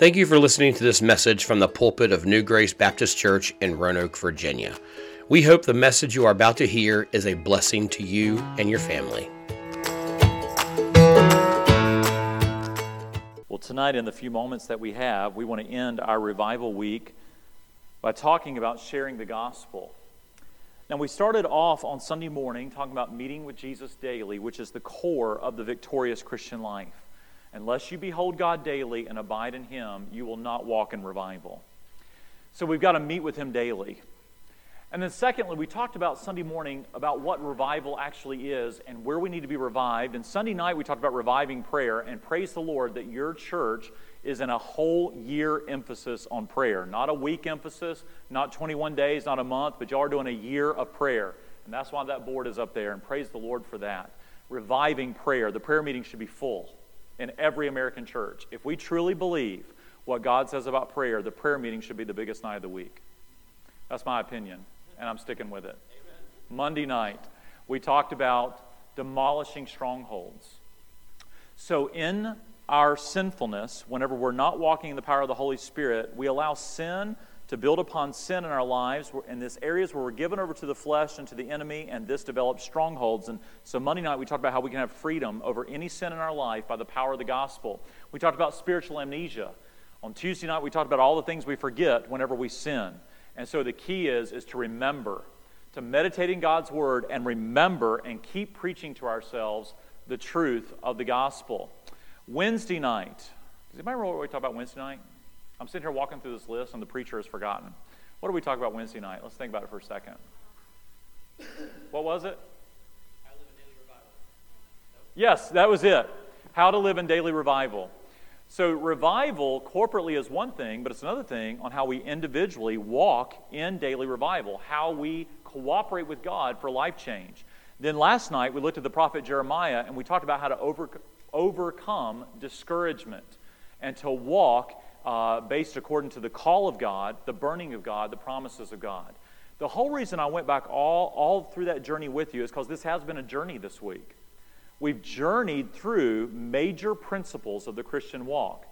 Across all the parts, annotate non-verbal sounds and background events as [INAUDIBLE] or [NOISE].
Thank you for listening to this message from the pulpit of New Grace Baptist Church in Roanoke, Virginia. We hope the message you are about to hear is a blessing to you and your family. Well, tonight, in the few moments that we have, we want to end our revival week by talking about sharing the gospel. Now, we started off on Sunday morning talking about meeting with Jesus daily, which is the core of the victorious Christian life. Unless you behold God daily and abide in Him, you will not walk in revival. So we've got to meet with Him daily. And then, secondly, we talked about Sunday morning about what revival actually is and where we need to be revived. And Sunday night, we talked about reviving prayer. And praise the Lord that your church is in a whole year emphasis on prayer. Not a week emphasis, not 21 days, not a month, but y'all are doing a year of prayer. And that's why that board is up there. And praise the Lord for that. Reviving prayer. The prayer meeting should be full in every American church. If we truly believe what God says about prayer, the prayer meeting should be the biggest night of the week. That's my opinion, and I'm sticking with it. Amen. Monday night, we talked about demolishing strongholds. So, in our sinfulness, whenever we're not walking in the power of the Holy Spirit, we allow sin to build upon sin in our lives in this areas where we're given over to the flesh and to the enemy and this develops strongholds. And so monday night we talked about how we can have freedom over any sin in our life by the power of the gospel. We talked about spiritual amnesia. On tuesday night we talked about all the things we forget whenever we sin. And so the key is is to remember to meditate in god's word and remember and keep preaching to ourselves the truth of the gospel. Wednesday night does anybody remember what we talked about wednesday night I'm sitting here walking through this list, and the preacher has forgotten. What did we talk about Wednesday night? Let's think about it for a second. What was it? Yes, that was it. How to live in daily revival. So, revival corporately is one thing, but it's another thing on how we individually walk in daily revival, how we cooperate with God for life change. Then last night we looked at the prophet Jeremiah and we talked about how to over, overcome discouragement and to walk uh, based according to the call of God, the burning of God, the promises of God. The whole reason I went back all, all through that journey with you is because this has been a journey this week. We've journeyed through major principles of the Christian walk.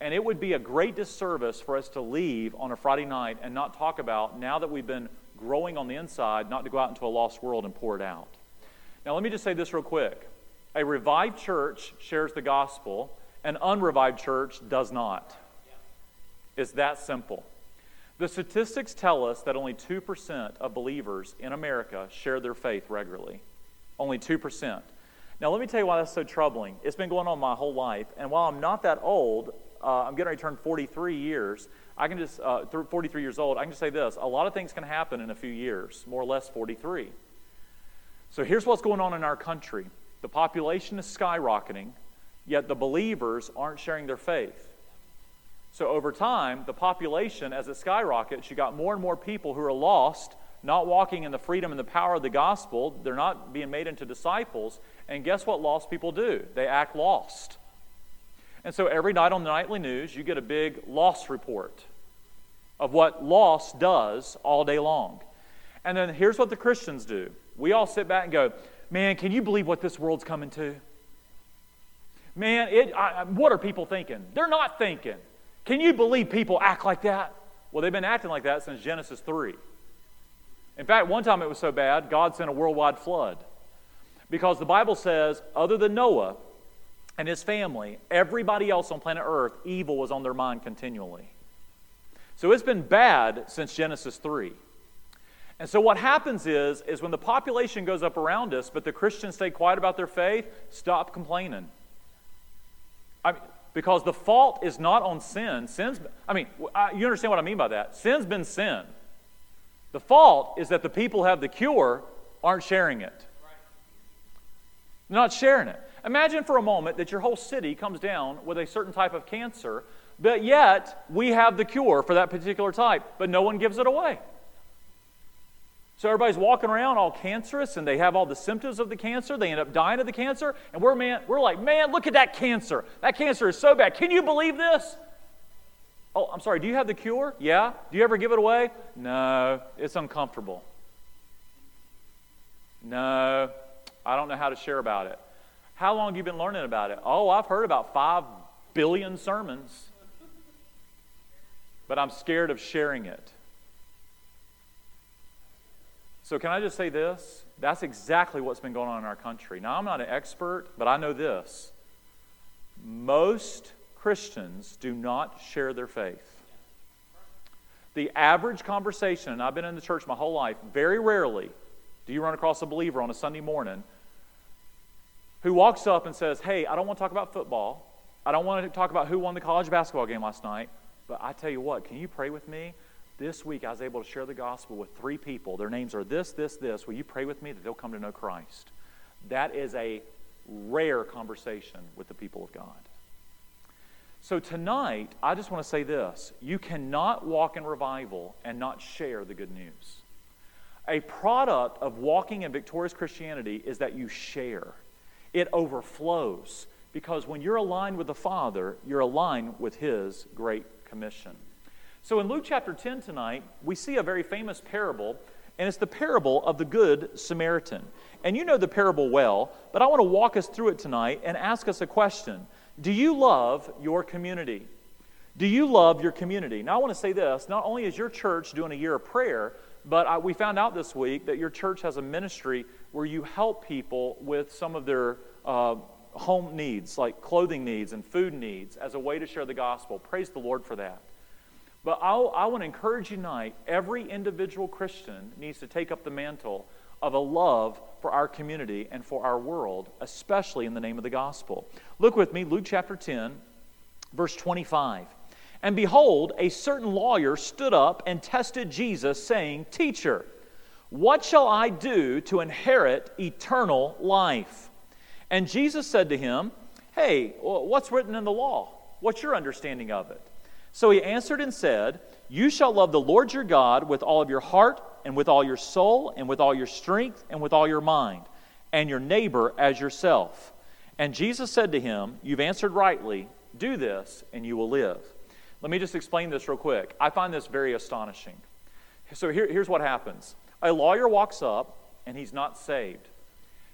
And it would be a great disservice for us to leave on a Friday night and not talk about, now that we've been growing on the inside, not to go out into a lost world and pour it out. Now, let me just say this real quick. A revived church shares the gospel, an unrevived church does not. It's that simple. The statistics tell us that only 2% of believers in America share their faith regularly. Only 2%. Now, let me tell you why that's so troubling. It's been going on my whole life, and while I'm not that old, uh, I'm getting ready to turn 43 years. I can just, uh, 43 years old, I can just say this a lot of things can happen in a few years, more or less 43. So here's what's going on in our country the population is skyrocketing, yet the believers aren't sharing their faith. So over time, the population, as it skyrockets, you got more and more people who are lost, not walking in the freedom and the power of the gospel. They're not being made into disciples. And guess what lost people do? They act lost. And so every night on the nightly news, you get a big loss report of what loss does all day long. And then here's what the Christians do we all sit back and go, Man, can you believe what this world's coming to? Man, it, I, what are people thinking? They're not thinking. Can you believe people act like that? Well, they've been acting like that since Genesis 3. In fact, one time it was so bad, God sent a worldwide flood. Because the Bible says, other than Noah and his family, everybody else on planet Earth, evil was on their mind continually. So it's been bad since Genesis 3. And so what happens is, is when the population goes up around us, but the Christians stay quiet about their faith, stop complaining. I mean, because the fault is not on sin. Sin's, I mean, you understand what I mean by that. Sin's been sin. The fault is that the people have the cure aren't sharing it. They're not sharing it. Imagine for a moment that your whole city comes down with a certain type of cancer, but yet we have the cure for that particular type, but no one gives it away. So everybody's walking around all cancerous and they have all the symptoms of the cancer. They end up dying of the cancer. And we're, man, we're like, man, look at that cancer. That cancer is so bad. Can you believe this? Oh, I'm sorry, do you have the cure? Yeah. Do you ever give it away? No, it's uncomfortable. No, I don't know how to share about it. How long have you been learning about it? Oh, I've heard about five billion sermons. but I'm scared of sharing it. So, can I just say this? That's exactly what's been going on in our country. Now, I'm not an expert, but I know this. Most Christians do not share their faith. The average conversation, and I've been in the church my whole life, very rarely do you run across a believer on a Sunday morning who walks up and says, Hey, I don't want to talk about football. I don't want to talk about who won the college basketball game last night. But I tell you what, can you pray with me? This week I was able to share the gospel with three people. Their names are this, this, this. Will you pray with me that they'll come to know Christ? That is a rare conversation with the people of God. So tonight, I just want to say this you cannot walk in revival and not share the good news. A product of walking in victorious Christianity is that you share, it overflows. Because when you're aligned with the Father, you're aligned with His great commission. So in Luke chapter 10 tonight, we see a very famous parable, and it's the parable of the Good Samaritan. And you know the parable well, but I want to walk us through it tonight and ask us a question Do you love your community? Do you love your community? Now, I want to say this not only is your church doing a year of prayer, but I, we found out this week that your church has a ministry where you help people with some of their uh, home needs, like clothing needs and food needs, as a way to share the gospel. Praise the Lord for that. But I'll, i want to encourage you tonight every individual Christian needs to take up the mantle of a love for our community and for our world, especially in the name of the gospel. Look with me, Luke chapter 10, verse 25. And behold, a certain lawyer stood up and tested Jesus, saying, Teacher, what shall I do to inherit eternal life? And Jesus said to him, Hey, what's written in the law? What's your understanding of it? So he answered and said, You shall love the Lord your God with all of your heart, and with all your soul, and with all your strength, and with all your mind, and your neighbor as yourself. And Jesus said to him, You've answered rightly. Do this, and you will live. Let me just explain this real quick. I find this very astonishing. So here, here's what happens a lawyer walks up, and he's not saved.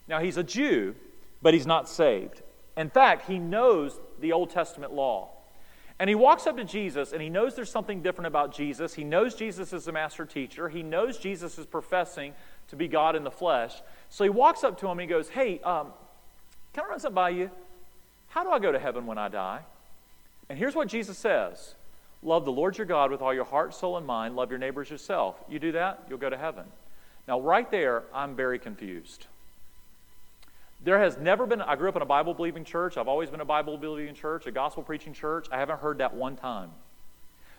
Now, he's a Jew, but he's not saved. In fact, he knows the Old Testament law. And he walks up to Jesus and he knows there's something different about Jesus. He knows Jesus is the master teacher. He knows Jesus is professing to be God in the flesh. So he walks up to him and he goes, Hey, um, can I run something by you? How do I go to heaven when I die? And here's what Jesus says Love the Lord your God with all your heart, soul, and mind. Love your neighbors yourself. You do that, you'll go to heaven. Now, right there, I'm very confused. There has never been, I grew up in a Bible believing church. I've always been a Bible believing church, a gospel preaching church. I haven't heard that one time.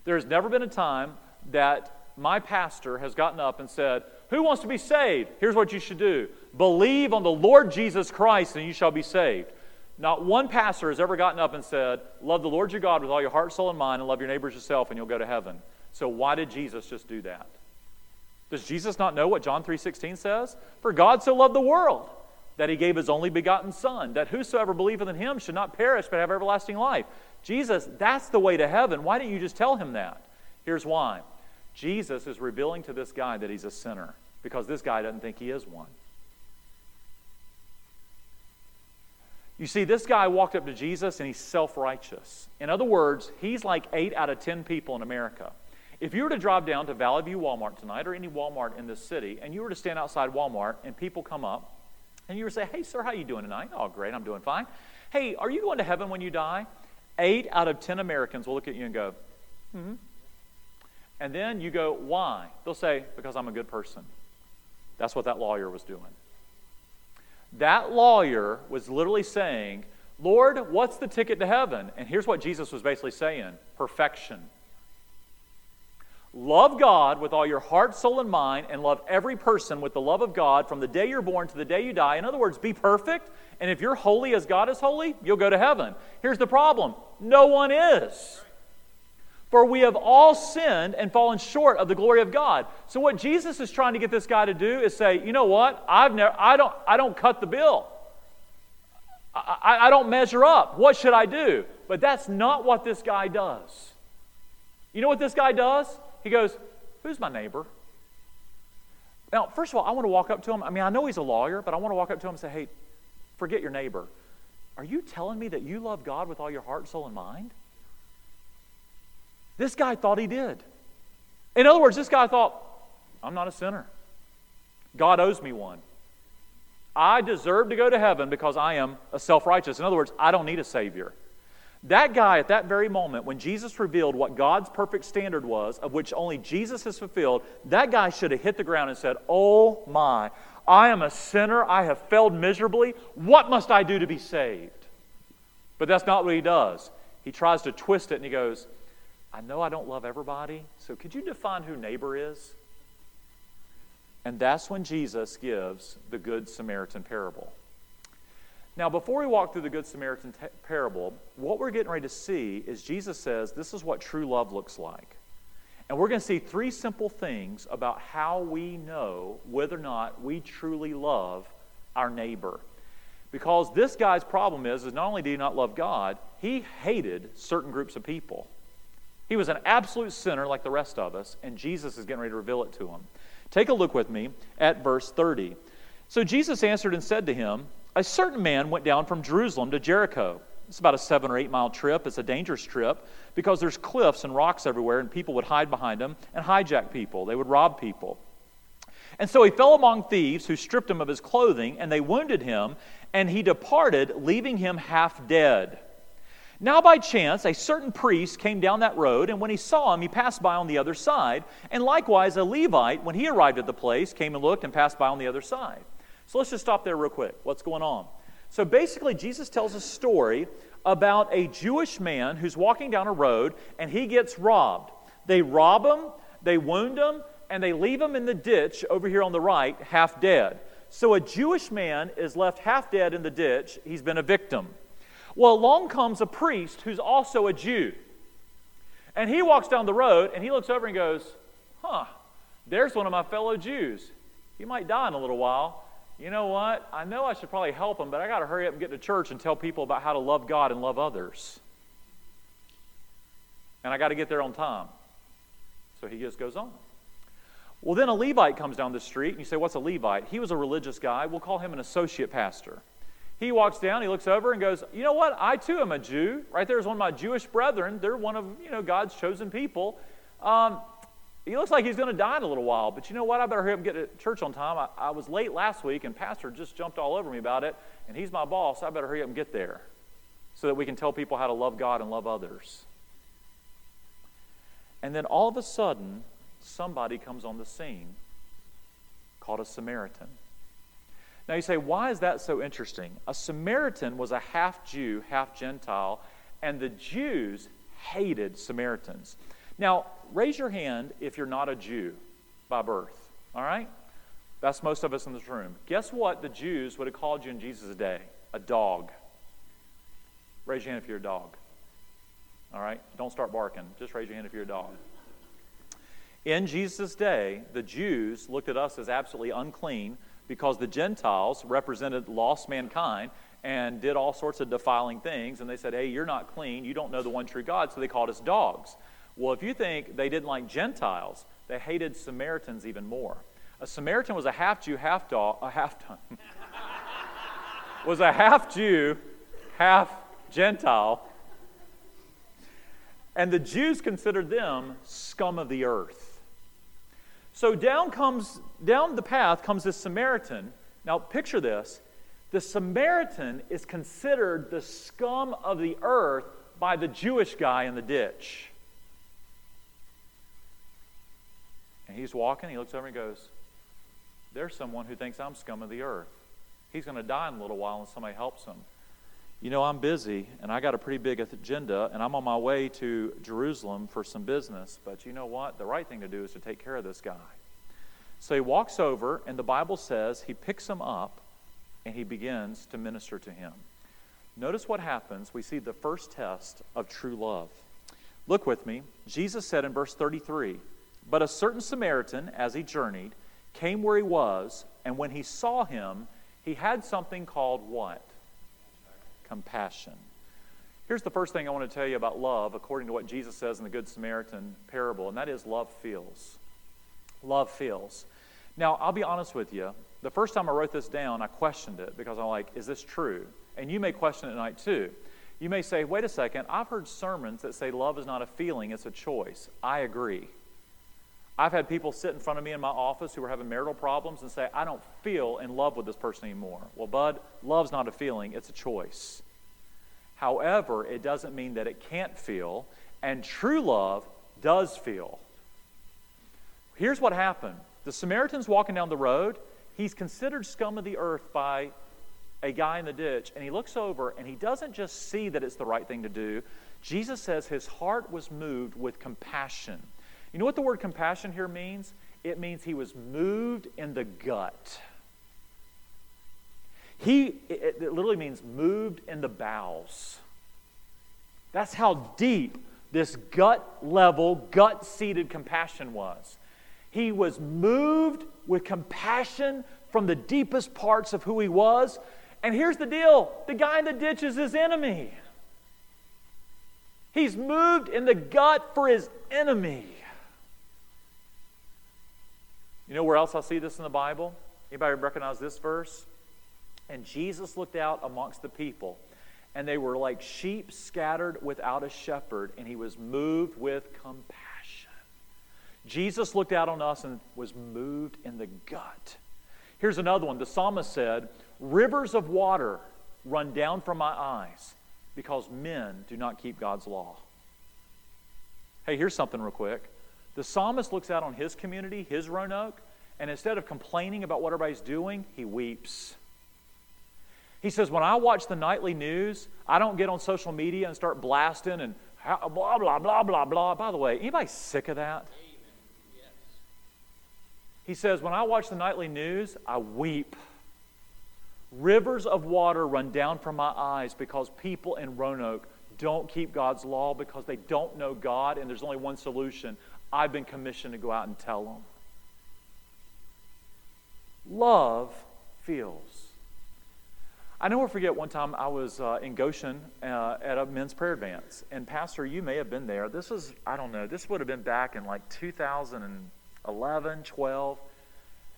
There has never been a time that my pastor has gotten up and said, Who wants to be saved? Here's what you should do believe on the Lord Jesus Christ and you shall be saved. Not one pastor has ever gotten up and said, Love the Lord your God with all your heart, soul, and mind, and love your neighbors yourself, and you'll go to heaven. So why did Jesus just do that? Does Jesus not know what John 3:16 says? For God so loved the world that he gave his only begotten Son, that whosoever believeth in him should not perish but have everlasting life. Jesus, that's the way to heaven. Why didn't you just tell him that? Here's why Jesus is revealing to this guy that he's a sinner because this guy doesn't think he is one. You see, this guy walked up to Jesus and he's self righteous. In other words, he's like eight out of ten people in America. If you were to drive down to Valley View Walmart tonight or any Walmart in this city, and you were to stand outside Walmart and people come up and you were say, hey, sir, how you doing tonight? Oh, great, I'm doing fine. Hey, are you going to heaven when you die? Eight out of ten Americans will look at you and go, hmm. And then you go, why? They'll say, because I'm a good person. That's what that lawyer was doing. That lawyer was literally saying, Lord, what's the ticket to heaven? And here's what Jesus was basically saying perfection. Love God with all your heart, soul, and mind, and love every person with the love of God from the day you're born to the day you die. In other words, be perfect. And if you're holy as God is holy, you'll go to heaven. Here's the problem no one is. For we have all sinned and fallen short of the glory of God. So, what Jesus is trying to get this guy to do is say, you know what? I've never, I, don't, I don't cut the bill. I, I don't measure up. What should I do? But that's not what this guy does. You know what this guy does? He goes, Who's my neighbor? Now, first of all, I want to walk up to him. I mean, I know he's a lawyer, but I want to walk up to him and say, Hey, forget your neighbor. Are you telling me that you love God with all your heart, soul, and mind? This guy thought he did. In other words, this guy thought, I'm not a sinner. God owes me one. I deserve to go to heaven because I am a self righteous. In other words, I don't need a Savior. That guy, at that very moment, when Jesus revealed what God's perfect standard was, of which only Jesus has fulfilled, that guy should have hit the ground and said, Oh my, I am a sinner. I have failed miserably. What must I do to be saved? But that's not what he does. He tries to twist it and he goes, I know I don't love everybody, so could you define who neighbor is? And that's when Jesus gives the Good Samaritan parable. Now, before we walk through the Good Samaritan t- parable, what we're getting ready to see is Jesus says this is what true love looks like. And we're going to see three simple things about how we know whether or not we truly love our neighbor. Because this guy's problem is, is not only did he not love God, he hated certain groups of people. He was an absolute sinner like the rest of us, and Jesus is getting ready to reveal it to him. Take a look with me at verse 30. So Jesus answered and said to him, A certain man went down from Jerusalem to Jericho. It's about a seven or eight mile trip. It's a dangerous trip because there's cliffs and rocks everywhere, and people would hide behind them and hijack people. They would rob people. And so he fell among thieves who stripped him of his clothing, and they wounded him, and he departed, leaving him half dead. Now, by chance, a certain priest came down that road, and when he saw him, he passed by on the other side. And likewise, a Levite, when he arrived at the place, came and looked and passed by on the other side. So let's just stop there real quick. What's going on? So basically, Jesus tells a story about a Jewish man who's walking down a road and he gets robbed. They rob him, they wound him, and they leave him in the ditch over here on the right, half dead. So a Jewish man is left half dead in the ditch. He's been a victim. Well, along comes a priest who's also a Jew. And he walks down the road and he looks over and goes, Huh, there's one of my fellow Jews. He might die in a little while. You know what? I know I should probably help him, but I got to hurry up and get to church and tell people about how to love God and love others. And I got to get there on time. So he just goes on. Well, then a Levite comes down the street, and you say, What's a Levite? He was a religious guy. We'll call him an associate pastor. He walks down, he looks over and goes, You know what? I too am a Jew. Right there is one of my Jewish brethren. They're one of you know God's chosen people. Um, he looks like he's going to die in a little while, but you know what? I better hurry up and get to church on time. I, I was late last week, and Pastor just jumped all over me about it, and he's my boss. I better hurry up and get there so that we can tell people how to love God and love others. And then all of a sudden, somebody comes on the scene called a Samaritan. Now you say, why is that so interesting? A Samaritan was a half Jew, half Gentile, and the Jews hated Samaritans. Now, raise your hand if you're not a Jew by birth, all right? That's most of us in this room. Guess what the Jews would have called you in Jesus' day? A dog. Raise your hand if you're a dog. All right? Don't start barking. Just raise your hand if you're a dog. In Jesus' day, the Jews looked at us as absolutely unclean because the Gentiles represented lost mankind and did all sorts of defiling things. And they said, Hey, you're not clean. You don't know the one true God. So they called us dogs. Well, if you think they didn't like Gentiles, they hated Samaritans even more. A Samaritan was a half Jew, half dog, a half [LAUGHS] was a half Jew, half Gentile. And the Jews considered them scum of the earth. So down comes down the path comes this Samaritan. Now picture this. The Samaritan is considered the scum of the earth by the Jewish guy in the ditch. And he's walking, he looks over and goes, There's someone who thinks I'm scum of the earth. He's going to die in a little while and somebody helps him. You know, I'm busy and I got a pretty big agenda and I'm on my way to Jerusalem for some business, but you know what? The right thing to do is to take care of this guy. So he walks over, and the Bible says he picks him up and he begins to minister to him. Notice what happens. We see the first test of true love. Look with me. Jesus said in verse 33 But a certain Samaritan, as he journeyed, came where he was, and when he saw him, he had something called what? Compassion. Here's the first thing I want to tell you about love, according to what Jesus says in the Good Samaritan parable, and that is love feels. Love feels. Now, I'll be honest with you. The first time I wrote this down, I questioned it because I'm like, is this true? And you may question it tonight too. You may say, wait a second, I've heard sermons that say love is not a feeling, it's a choice. I agree. I've had people sit in front of me in my office who are having marital problems and say, I don't feel in love with this person anymore. Well, Bud, love's not a feeling, it's a choice. However, it doesn't mean that it can't feel, and true love does feel. Here's what happened the Samaritan's walking down the road. He's considered scum of the earth by a guy in the ditch, and he looks over and he doesn't just see that it's the right thing to do. Jesus says his heart was moved with compassion. You know what the word compassion here means? It means he was moved in the gut. He, it, it literally means moved in the bowels. That's how deep this gut level, gut seated compassion was. He was moved with compassion from the deepest parts of who he was and here's the deal the guy in the ditch is his enemy. He's moved in the gut for his enemy. You know where else I see this in the Bible? Anybody recognize this verse? And Jesus looked out amongst the people, and they were like sheep scattered without a shepherd, and he was moved with compassion. Jesus looked out on us and was moved in the gut. Here's another one. The psalmist said, Rivers of water run down from my eyes because men do not keep God's law. Hey, here's something real quick. The psalmist looks out on his community, his Roanoke, and instead of complaining about what everybody's doing, he weeps. He says, When I watch the nightly news, I don't get on social media and start blasting and blah, blah, blah, blah, blah. By the way, anybody sick of that? Yes. He says, When I watch the nightly news, I weep. Rivers of water run down from my eyes because people in Roanoke don't keep God's law because they don't know God, and there's only one solution. I've been commissioned to go out and tell them. Love feels. I never forget one time I was uh, in Goshen uh, at a men's prayer advance, and Pastor, you may have been there. This was, I don't know, this would have been back in like 2011, 12.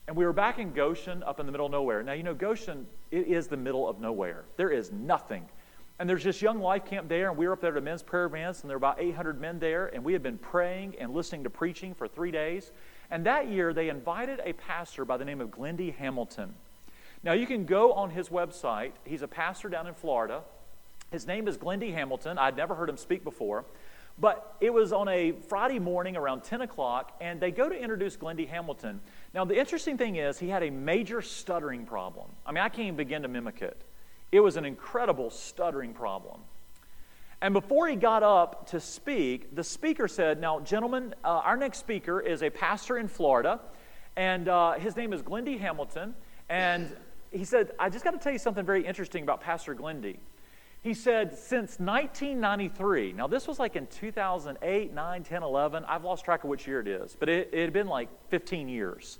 And we were back in Goshen up in the middle of nowhere. Now, you know, Goshen, it is the middle of nowhere. There is nothing. And there's this young life camp there, and we were up there at a men's prayer events, and there were about 800 men there, and we had been praying and listening to preaching for three days. And that year, they invited a pastor by the name of Glendy Hamilton. Now, you can go on his website. He's a pastor down in Florida. His name is Glendy Hamilton. I'd never heard him speak before. But it was on a Friday morning around 10 o'clock, and they go to introduce Glendy Hamilton. Now, the interesting thing is, he had a major stuttering problem. I mean, I can't even begin to mimic it. It was an incredible stuttering problem. And before he got up to speak, the speaker said, Now, gentlemen, uh, our next speaker is a pastor in Florida, and uh, his name is Glendy Hamilton. And he said, I just got to tell you something very interesting about Pastor Glendy. He said, since 1993, now this was like in 2008, 9, 10, 11, I've lost track of which year it is, but it, it had been like 15 years.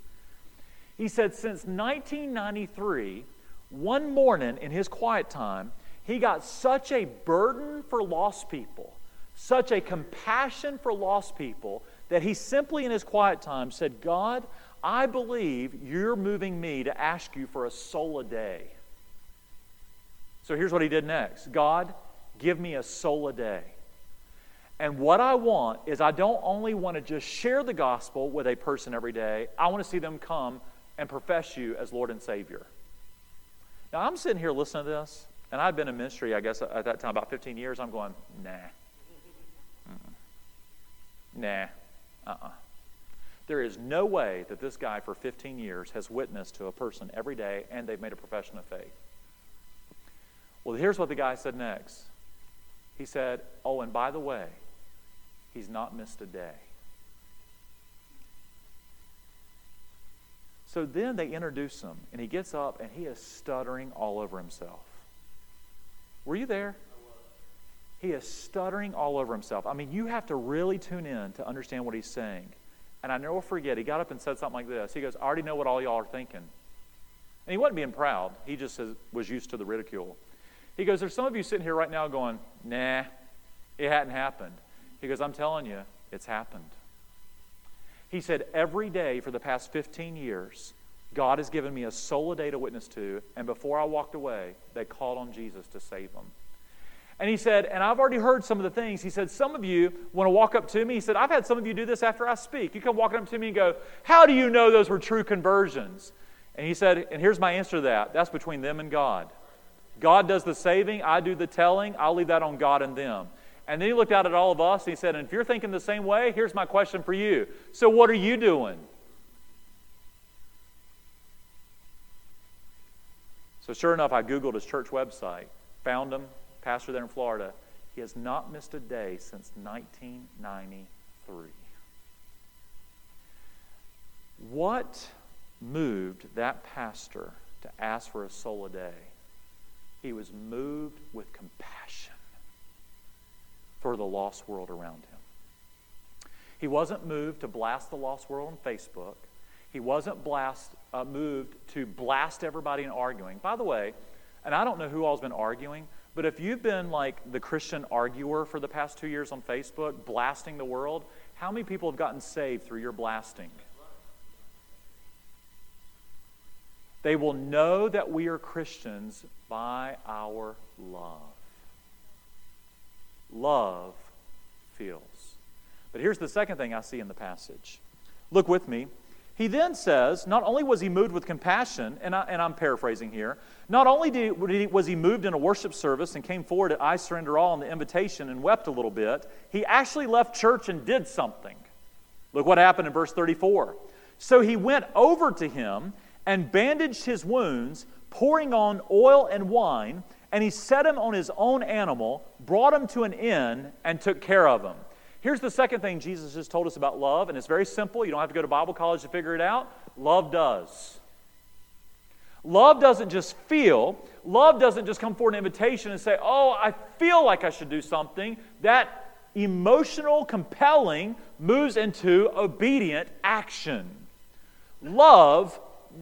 He said, since 1993, one morning in his quiet time, he got such a burden for lost people, such a compassion for lost people, that he simply in his quiet time said, God, I believe you're moving me to ask you for a soul a day. So here's what he did next God, give me a soul a day. And what I want is, I don't only want to just share the gospel with a person every day, I want to see them come and profess you as Lord and Savior. Now, I'm sitting here listening to this, and I've been in ministry, I guess, at that time, about 15 years. I'm going, nah. Mm-mm. Nah. Uh uh-uh. uh There is no way that this guy for 15 years has witnessed to a person every day and they've made a profession of faith. Well, here's what the guy said next. He said, Oh, and by the way, he's not missed a day. So then they introduce him, and he gets up and he is stuttering all over himself. Were you there? He is stuttering all over himself. I mean, you have to really tune in to understand what he's saying. And I never forget, he got up and said something like this. He goes, I already know what all y'all are thinking. And he wasn't being proud, he just was used to the ridicule. He goes, There's some of you sitting here right now going, Nah, it hadn't happened. He goes, I'm telling you, it's happened. He said, Every day for the past 15 years, God has given me a soul a day to witness to, and before I walked away, they called on Jesus to save them. And he said, and I've already heard some of the things. He said, some of you want to walk up to me. He said, I've had some of you do this after I speak. You come walking up to me and go, How do you know those were true conversions? And he said, and here's my answer to that that's between them and God. God does the saving, I do the telling. I'll leave that on God and them. And then he looked out at all of us and he said, And if you're thinking the same way, here's my question for you. So, what are you doing? So, sure enough, I Googled his church website, found him, pastor there in Florida. He has not missed a day since 1993. What moved that pastor to ask for a soul a day? He was moved with compassion for the lost world around him. He wasn't moved to blast the lost world on Facebook. He wasn't blast, uh, moved to blast everybody in arguing. By the way, and I don't know who all's been arguing, but if you've been like the Christian arguer for the past two years on Facebook, blasting the world, how many people have gotten saved through your blasting? They will know that we are Christians by our love. Love feels. But here's the second thing I see in the passage. Look with me. He then says, not only was he moved with compassion, and, I, am paraphrasing here, not only did he, was he moved in a worship service and came forward at I Surrender All in the invitation and wept a little bit, he actually left church and did something. Look what happened in verse 34. So he went over to him and bandaged his wounds, pouring on oil and wine, and he set him on his own animal, brought him to an inn, and took care of him. Here's the second thing Jesus just told us about love, and it's very simple. You don't have to go to Bible college to figure it out. Love does. Love doesn't just feel, love doesn't just come forward an invitation and say, Oh, I feel like I should do something. That emotional compelling moves into obedient action. Love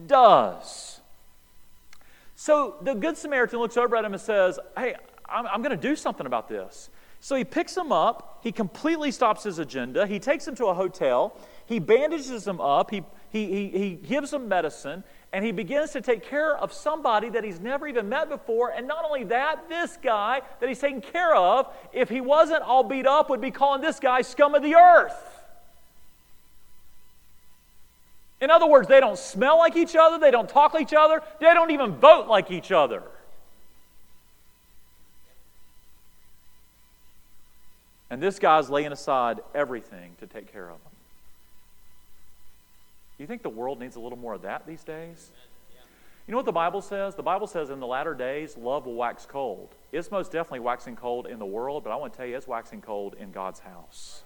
does. So the Good Samaritan looks over at him and says, Hey, I'm, I'm going to do something about this. So he picks him up, he completely stops his agenda, he takes him to a hotel, he bandages him up, he, he, he, he gives him medicine, and he begins to take care of somebody that he's never even met before. And not only that, this guy that he's taking care of, if he wasn't all beat up, would be calling this guy scum of the earth. In other words, they don't smell like each other, they don't talk like each other, they don't even vote like each other. And this guy's laying aside everything to take care of them. You think the world needs a little more of that these days? You know what the Bible says? The Bible says in the latter days, love will wax cold. It's most definitely waxing cold in the world, but I want to tell you, it's waxing cold in God's house.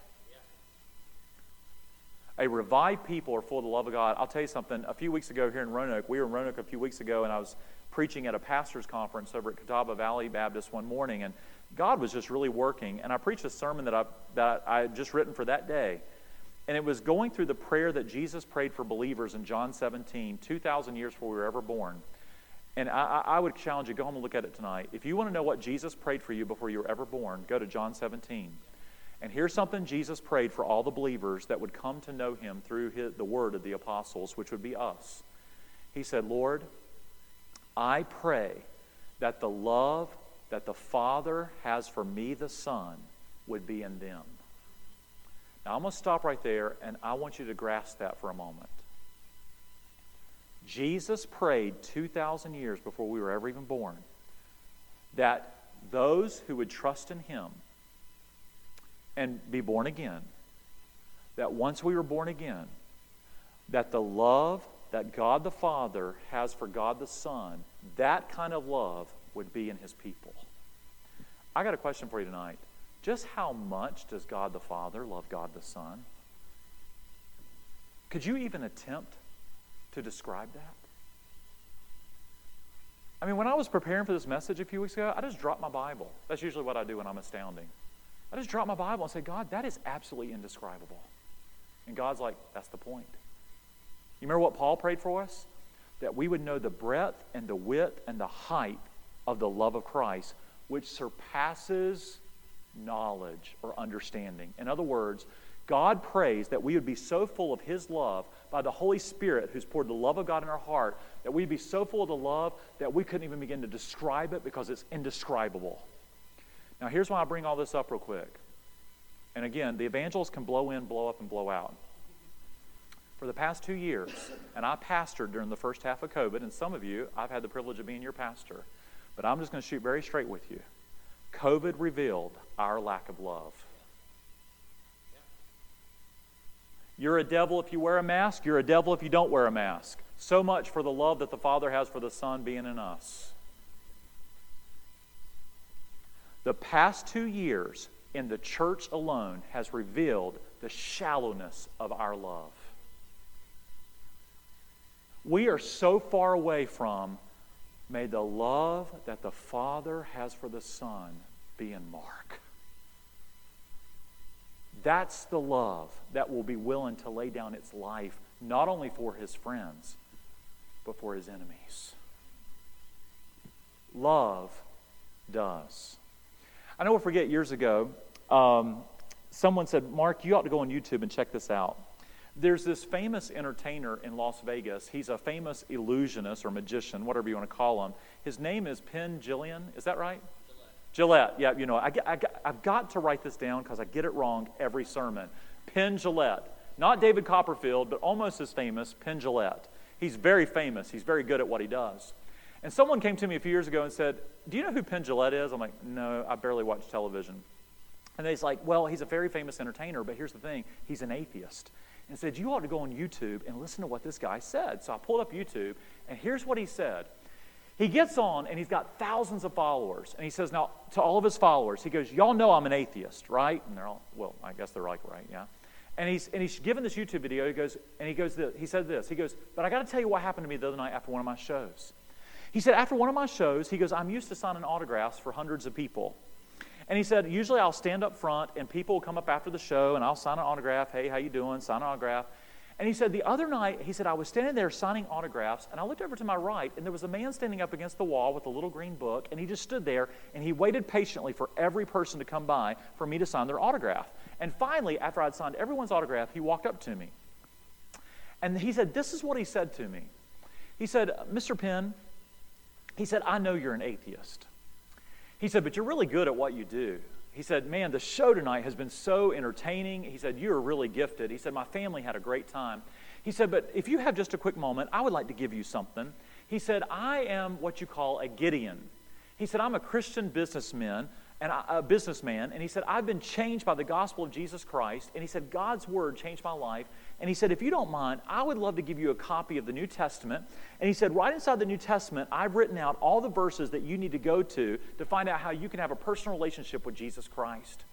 A revived people are full of the love of God. I'll tell you something. A few weeks ago here in Roanoke, we were in Roanoke a few weeks ago, and I was preaching at a pastor's conference over at Catawba Valley Baptist one morning, and God was just really working. And I preached a sermon that I, that I had just written for that day. And it was going through the prayer that Jesus prayed for believers in John 17, 2,000 years before we were ever born. And I, I would challenge you, go home and look at it tonight. If you want to know what Jesus prayed for you before you were ever born, go to John 17. And here's something Jesus prayed for all the believers that would come to know him through his, the word of the apostles, which would be us. He said, Lord, I pray that the love that the Father has for me, the Son, would be in them. Now, I'm going to stop right there, and I want you to grasp that for a moment. Jesus prayed 2,000 years before we were ever even born that those who would trust in Him and be born again, that once we were born again, that the love that God the Father has for God the Son, that kind of love would be in His people. I got a question for you tonight. Just how much does God the Father love God the Son? Could you even attempt to describe that? I mean, when I was preparing for this message a few weeks ago, I just dropped my Bible. That's usually what I do when I'm astounding. I just dropped my Bible and said, God, that is absolutely indescribable. And God's like, that's the point. You remember what Paul prayed for us? That we would know the breadth and the width and the height of the love of Christ, which surpasses knowledge or understanding. In other words, God prays that we would be so full of His love by the Holy Spirit who's poured the love of God in our heart, that we'd be so full of the love that we couldn't even begin to describe it because it's indescribable. Now, here's why I bring all this up real quick. And again, the evangelists can blow in, blow up, and blow out. For the past two years, and I pastored during the first half of COVID, and some of you, I've had the privilege of being your pastor, but I'm just going to shoot very straight with you. COVID revealed our lack of love. You're a devil if you wear a mask, you're a devil if you don't wear a mask. So much for the love that the Father has for the Son being in us. The past two years in the church alone has revealed the shallowness of our love. We are so far away from, may the love that the Father has for the Son be in Mark. That's the love that will be willing to lay down its life, not only for his friends, but for his enemies. Love does. I never forget years ago, um, someone said, Mark, you ought to go on YouTube and check this out. There's this famous entertainer in Las Vegas. He's a famous illusionist or magician, whatever you want to call him. His name is Penn Jillian. Is that right? Jillette, yeah, you know, I, I, I've got to write this down because I get it wrong every sermon. Penn Jillette. Not David Copperfield, but almost as famous, Penn Jillette. He's very famous. He's very good at what he does. And someone came to me a few years ago and said, Do you know who Penn Jillette is? I'm like, No, I barely watch television. And he's like, Well, he's a very famous entertainer, but here's the thing he's an atheist. And said, You ought to go on YouTube and listen to what this guy said. So I pulled up YouTube, and here's what he said he gets on and he's got thousands of followers. And he says, Now, to all of his followers, he goes, Y'all know I'm an atheist, right? And they're all, Well, I guess they're like, Right, yeah. And he's, and he's given this YouTube video. He goes, and he goes, this, he said this. He goes, But I got to tell you what happened to me the other night after one of my shows. He said, After one of my shows, he goes, I'm used to signing autographs for hundreds of people. And he said, Usually I'll stand up front and people will come up after the show and I'll sign an autograph. Hey, how you doing? Sign an autograph. And he said, the other night, he said, I was standing there signing autographs, and I looked over to my right, and there was a man standing up against the wall with a little green book, and he just stood there, and he waited patiently for every person to come by for me to sign their autograph. And finally, after I'd signed everyone's autograph, he walked up to me. And he said, This is what he said to me. He said, Mr. Penn, he said, I know you're an atheist. He said, but you're really good at what you do. He said, Man, the show tonight has been so entertaining. He said, You are really gifted. He said, My family had a great time. He said, But if you have just a quick moment, I would like to give you something. He said, I am what you call a Gideon. He said, I'm a Christian businessman and a businessman. And he said, I've been changed by the gospel of Jesus Christ. And he said, God's word changed my life. And he said, If you don't mind, I would love to give you a copy of the New Testament. And he said, Right inside the New Testament, I've written out all the verses that you need to go to to find out how you can have a personal relationship with Jesus Christ.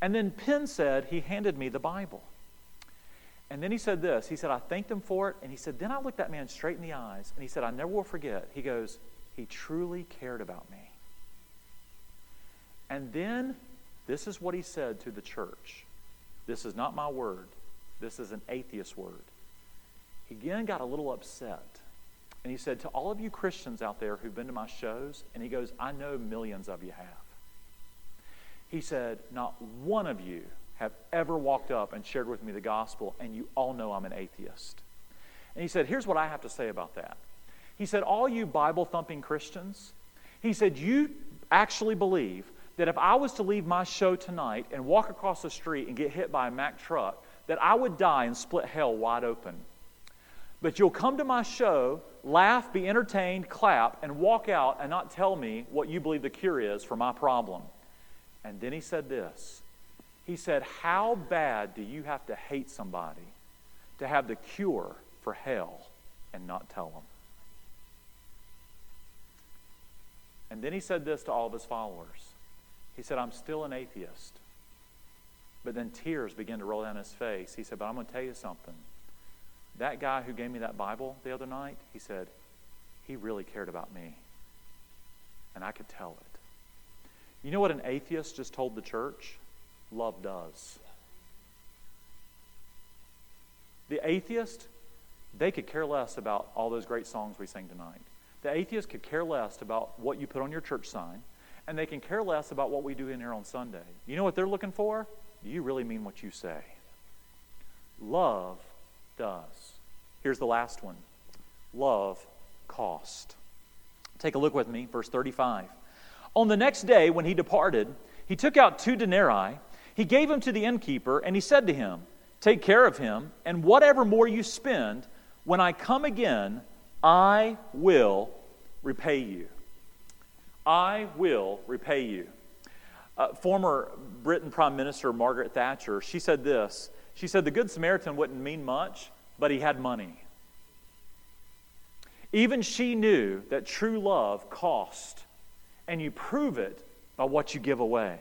And then Penn said, He handed me the Bible. And then he said this He said, I thanked him for it. And he said, Then I looked that man straight in the eyes. And he said, I never will forget. He goes, He truly cared about me. And then this is what he said to the church. This is not my word. This is an atheist word. He again got a little upset. And he said, To all of you Christians out there who've been to my shows, and he goes, I know millions of you have. He said, Not one of you have ever walked up and shared with me the gospel, and you all know I'm an atheist. And he said, Here's what I have to say about that. He said, All you Bible thumping Christians, he said, You actually believe that if I was to leave my show tonight and walk across the street and get hit by a Mack truck, that I would die and split hell wide open. But you'll come to my show, laugh, be entertained, clap, and walk out and not tell me what you believe the cure is for my problem. And then he said this He said, How bad do you have to hate somebody to have the cure for hell and not tell them? And then he said this to all of his followers He said, I'm still an atheist. But then tears began to roll down his face. He said, But I'm going to tell you something. That guy who gave me that Bible the other night, he said, he really cared about me. And I could tell it. You know what an atheist just told the church? Love does. The atheist, they could care less about all those great songs we sing tonight. The atheist could care less about what you put on your church sign, and they can care less about what we do in here on Sunday. You know what they're looking for? Do you really mean what you say? Love does. Here's the last one love cost. Take a look with me, verse 35. On the next day, when he departed, he took out two denarii. He gave them to the innkeeper, and he said to him, Take care of him, and whatever more you spend, when I come again, I will repay you. I will repay you. Uh, former Britain Prime Minister Margaret Thatcher, she said this. She said, The Good Samaritan wouldn't mean much, but he had money. Even she knew that true love cost, and you prove it by what you give away.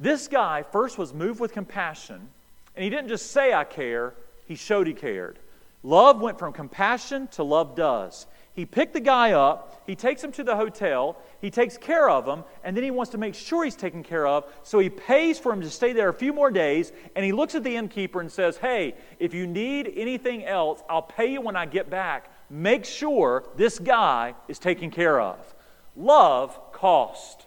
This guy first was moved with compassion, and he didn't just say, I care, he showed he cared. Love went from compassion to love does. He picked the guy up, he takes him to the hotel, he takes care of him, and then he wants to make sure he's taken care of, so he pays for him to stay there a few more days, and he looks at the innkeeper and says, Hey, if you need anything else, I'll pay you when I get back. Make sure this guy is taken care of. Love cost.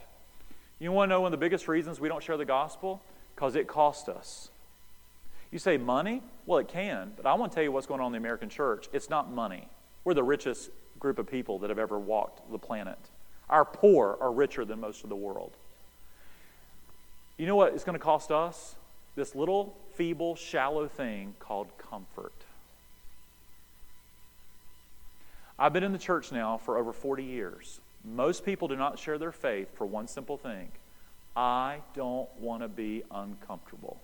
You want to know one of the biggest reasons we don't share the gospel? Because it cost us. You say money? Well, it can, but I want to tell you what's going on in the American church. It's not money. We're the richest group of people that have ever walked the planet. Our poor are richer than most of the world. You know what it's going to cost us? This little, feeble, shallow thing called comfort. I've been in the church now for over 40 years. Most people do not share their faith for one simple thing I don't want to be uncomfortable.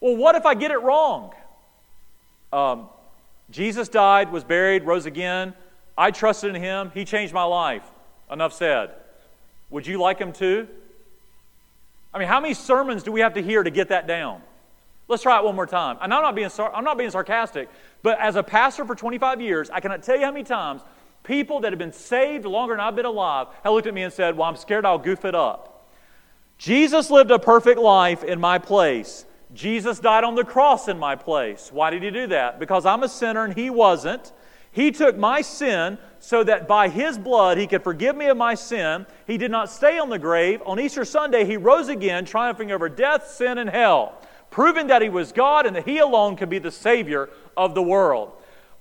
Well, what if I get it wrong? Um, Jesus died, was buried, rose again. I trusted in him. He changed my life. Enough said. Would you like him to? I mean, how many sermons do we have to hear to get that down? Let's try it one more time. And I'm not being, I'm not being sarcastic, but as a pastor for 25 years, I cannot tell you how many times people that have been saved longer than I've been alive have looked at me and said, Well, I'm scared I'll goof it up. Jesus lived a perfect life in my place. Jesus died on the cross in my place. Why did he do that? Because I'm a sinner and he wasn't. He took my sin so that by his blood he could forgive me of my sin. He did not stay on the grave. On Easter Sunday, he rose again, triumphing over death, sin, and hell, proving that he was God and that he alone could be the Savior of the world.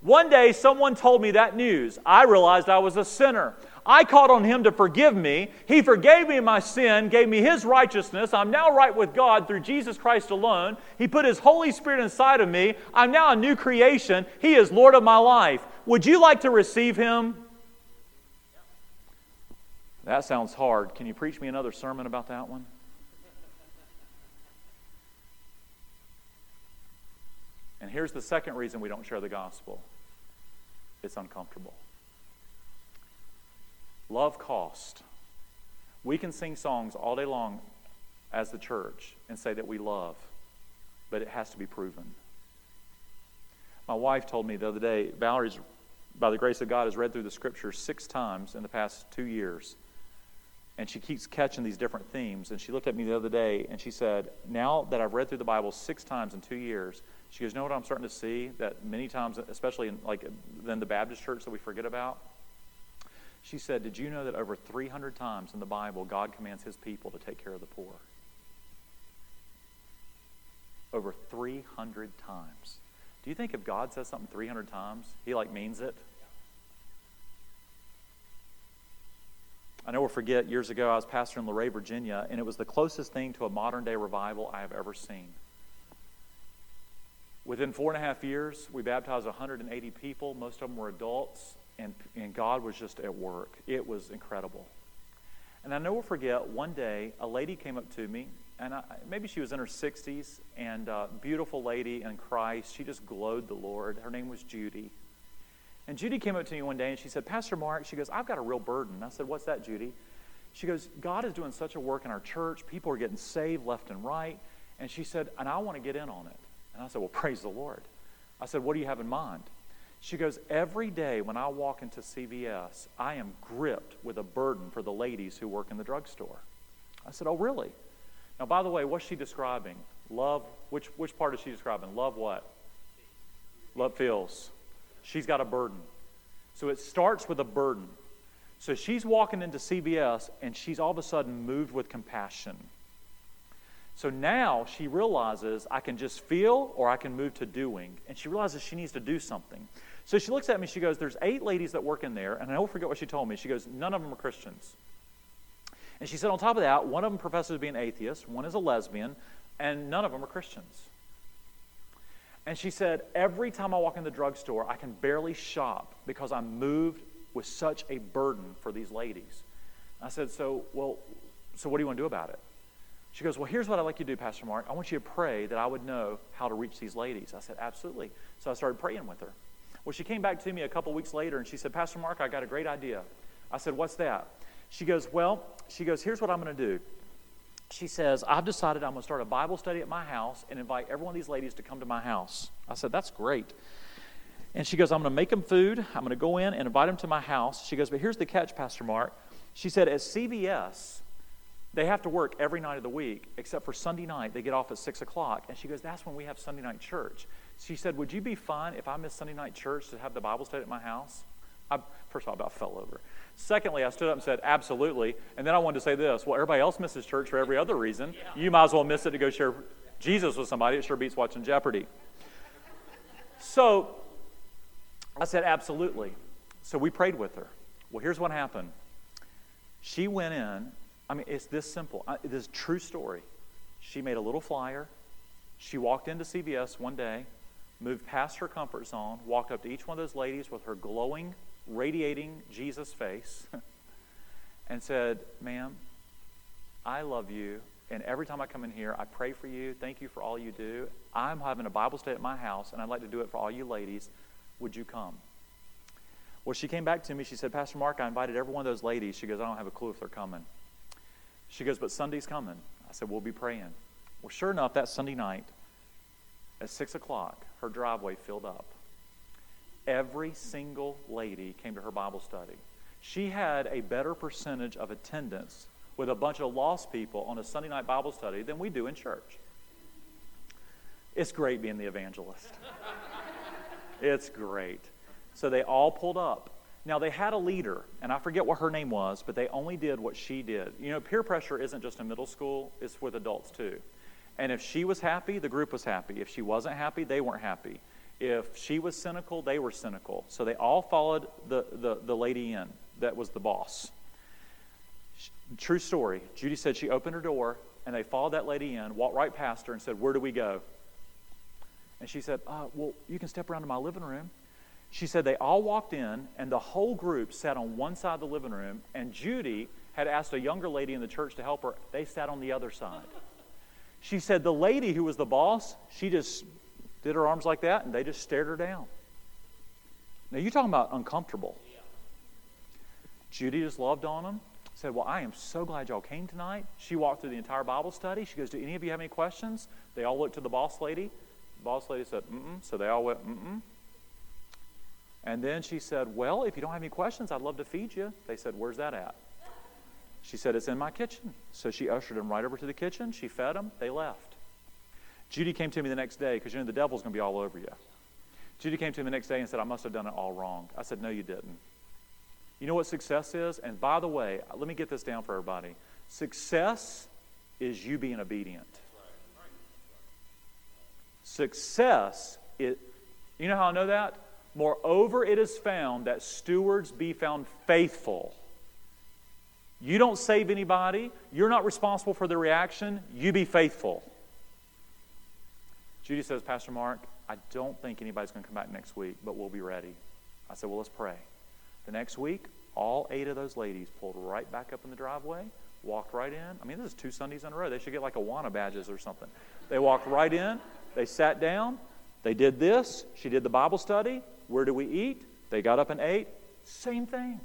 One day, someone told me that news. I realized I was a sinner. I called on him to forgive me. He forgave me my sin, gave me his righteousness. I'm now right with God through Jesus Christ alone. He put his Holy Spirit inside of me. I'm now a new creation. He is Lord of my life. Would you like to receive him? That sounds hard. Can you preach me another sermon about that one? And here's the second reason we don't share the gospel it's uncomfortable. Love cost. We can sing songs all day long as the church and say that we love, but it has to be proven. My wife told me the other day, Valerie's, by the grace of God, has read through the scriptures six times in the past two years. And she keeps catching these different themes. And she looked at me the other day and she said, Now that I've read through the Bible six times in two years, she goes, You know what I'm starting to see? That many times, especially in like than the Baptist church that we forget about? She said, Did you know that over 300 times in the Bible, God commands his people to take care of the poor? Over 300 times. Do you think if God says something 300 times, he like means it? I never forget years ago, I was pastor in Luray, Virginia, and it was the closest thing to a modern day revival I have ever seen. Within four and a half years, we baptized 180 people. Most of them were adults and, and God was just at work. It was incredible. And I never forget, one day, a lady came up to me, and I, maybe she was in her 60s, and uh, beautiful lady in Christ. She just glowed the Lord. Her name was Judy. And Judy came up to me one day and she said, Pastor Mark, she goes, I've got a real burden. I said, What's that, Judy? She goes, God is doing such a work in our church. People are getting saved left and right. And she said, And I want to get in on it. And I said, Well, [LAUGHS] praise the Lord. I said, What do you have in mind? She goes, Every day when I walk into CVS, I am gripped with a burden for the ladies who work in the drugstore. I said, Oh, really? Now, by the way, what's she describing? Love, which, which part is she describing? Love what? Love feels. She's got a burden. So it starts with a burden. So she's walking into CVS and she's all of a sudden moved with compassion. So now she realizes I can just feel or I can move to doing. And she realizes she needs to do something. So she looks at me, she goes, There's eight ladies that work in there, and I will forget what she told me. She goes, None of them are Christians. And she said, On top of that, one of them professes to be an atheist, one is a lesbian, and none of them are Christians. And she said, Every time I walk in the drugstore, I can barely shop because I'm moved with such a burden for these ladies. I said, So, well, so what do you want to do about it? She goes, Well, here's what I'd like you to do, Pastor Mark. I want you to pray that I would know how to reach these ladies. I said, Absolutely. So I started praying with her. Well, she came back to me a couple weeks later and she said, Pastor Mark, I got a great idea. I said, What's that? She goes, Well, she goes, Here's what I'm going to do. She says, I've decided I'm going to start a Bible study at my house and invite every one of these ladies to come to my house. I said, That's great. And she goes, I'm going to make them food. I'm going to go in and invite them to my house. She goes, But here's the catch, Pastor Mark. She said, At CVS, they have to work every night of the week, except for Sunday night. They get off at 6 o'clock. And she goes, That's when we have Sunday night church. She said, Would you be fine if I miss Sunday night church to have the Bible study at my house? I, first of all, I about fell over. Secondly, I stood up and said, Absolutely. And then I wanted to say this Well, everybody else misses church for every other reason. You might as well miss it to go share Jesus with somebody. It sure beats watching Jeopardy. So I said, Absolutely. So we prayed with her. Well, here's what happened. She went in. I mean, it's this simple. It is a true story. She made a little flyer. She walked into CVS one day moved past her comfort zone, walked up to each one of those ladies with her glowing, radiating Jesus face, [LAUGHS] and said, Ma'am, I love you. And every time I come in here, I pray for you. Thank you for all you do. I'm having a Bible study at my house, and I'd like to do it for all you ladies. Would you come? Well, she came back to me. She said, Pastor Mark, I invited every one of those ladies. She goes, I don't have a clue if they're coming. She goes, but Sunday's coming. I said, We'll be praying. Well, sure enough, that Sunday night, at 6 o'clock, her driveway filled up. Every single lady came to her Bible study. She had a better percentage of attendance with a bunch of lost people on a Sunday night Bible study than we do in church. It's great being the evangelist. [LAUGHS] it's great. So they all pulled up. Now, they had a leader, and I forget what her name was, but they only did what she did. You know, peer pressure isn't just in middle school, it's with adults too. And if she was happy, the group was happy. If she wasn't happy, they weren't happy. If she was cynical, they were cynical. So they all followed the, the, the lady in that was the boss. True story. Judy said she opened her door and they followed that lady in, walked right past her, and said, Where do we go? And she said, uh, Well, you can step around to my living room. She said they all walked in, and the whole group sat on one side of the living room, and Judy had asked a younger lady in the church to help her. They sat on the other side. She said the lady who was the boss, she just did her arms like that and they just stared her down. Now, you're talking about uncomfortable. Judy just loved on them. Said, Well, I am so glad y'all came tonight. She walked through the entire Bible study. She goes, Do any of you have any questions? They all looked to the boss lady. The boss lady said, Mm mm. So they all went, Mm mm. And then she said, Well, if you don't have any questions, I'd love to feed you. They said, Where's that at? She said, It's in my kitchen. So she ushered him right over to the kitchen. She fed him. They left. Judy came to me the next day because you know the devil's going to be all over you. Judy came to me the next day and said, I must have done it all wrong. I said, No, you didn't. You know what success is? And by the way, let me get this down for everybody. Success is you being obedient. Success, it, you know how I know that? Moreover, it is found that stewards be found faithful you don't save anybody. You're not responsible for the reaction. You be faithful. Judy says, Pastor Mark, I don't think anybody's going to come back next week, but we'll be ready. I said, Well, let's pray. The next week, all eight of those ladies pulled right back up in the driveway, walked right in. I mean, this is two Sundays in a row. They should get like Awana badges or something. They walked right in, they sat down, they did this. She did the Bible study. Where do we eat? They got up and ate. Same thing.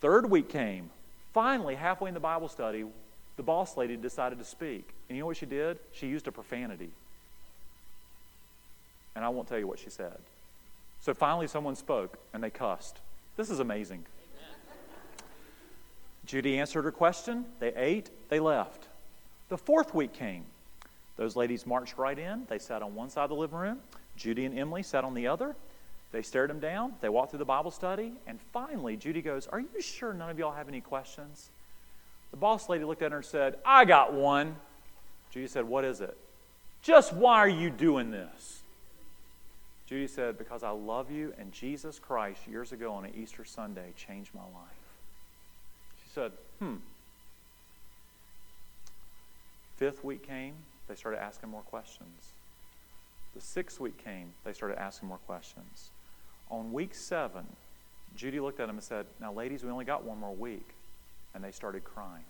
Third week came. Finally, halfway in the Bible study, the boss lady decided to speak. And you know what she did? She used a profanity. And I won't tell you what she said. So finally, someone spoke and they cussed. This is amazing. Judy answered her question. They ate, they left. The fourth week came. Those ladies marched right in. They sat on one side of the living room. Judy and Emily sat on the other. They stared him down. They walked through the Bible study. And finally, Judy goes, Are you sure none of y'all have any questions? The boss lady looked at her and said, I got one. Judy said, What is it? Just why are you doing this? Judy said, Because I love you and Jesus Christ years ago on an Easter Sunday changed my life. She said, Hmm. Fifth week came, they started asking more questions. The sixth week came, they started asking more questions. On week seven, Judy looked at them and said, Now, ladies, we only got one more week. And they started crying.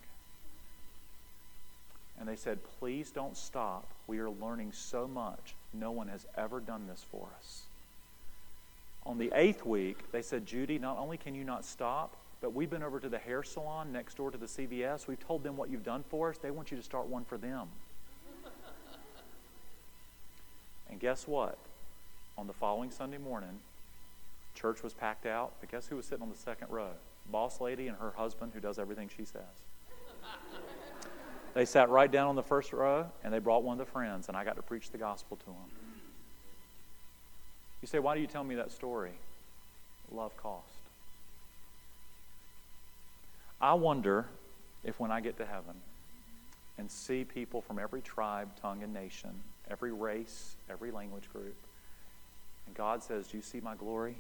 And they said, Please don't stop. We are learning so much. No one has ever done this for us. On the eighth week, they said, Judy, not only can you not stop, but we've been over to the hair salon next door to the CVS. We've told them what you've done for us. They want you to start one for them. and guess what? On the following Sunday morning, church was packed out, but guess who was sitting on the second row? Boss lady and her husband who does everything she says. They sat right down on the first row and they brought one of the friends, and I got to preach the gospel to them. You say, why do you tell me that story? Love cost. I wonder if when I get to heaven and see people from every tribe, tongue, and nation, every race, every language group, and God says, Do you see my glory?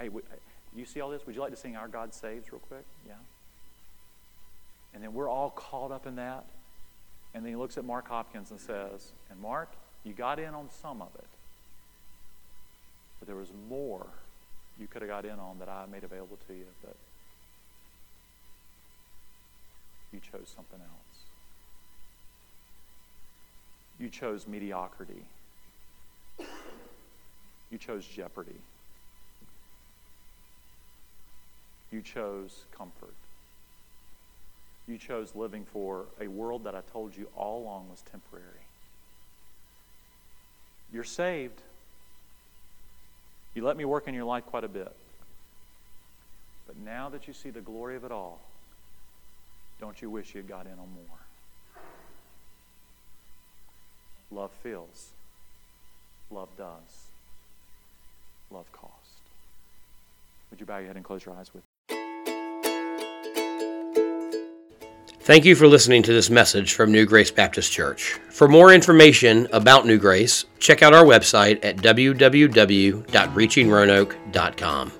Hey, you see all this? Would you like to sing Our God Saves real quick? Yeah. And then we're all caught up in that. And then he looks at Mark Hopkins and says, And Mark, you got in on some of it. But there was more you could have got in on that I made available to you, but you chose something else. You chose mediocrity. You chose jeopardy. You chose comfort. You chose living for a world that I told you all along was temporary. You're saved. You let me work in your life quite a bit. But now that you see the glory of it all, don't you wish you had got in on more? Love feels. Love does. Love cost. Would you bow your head and close your eyes with me? Thank you for listening to this message from New Grace Baptist Church. For more information about New Grace, check out our website at www.reachingroanoke.com.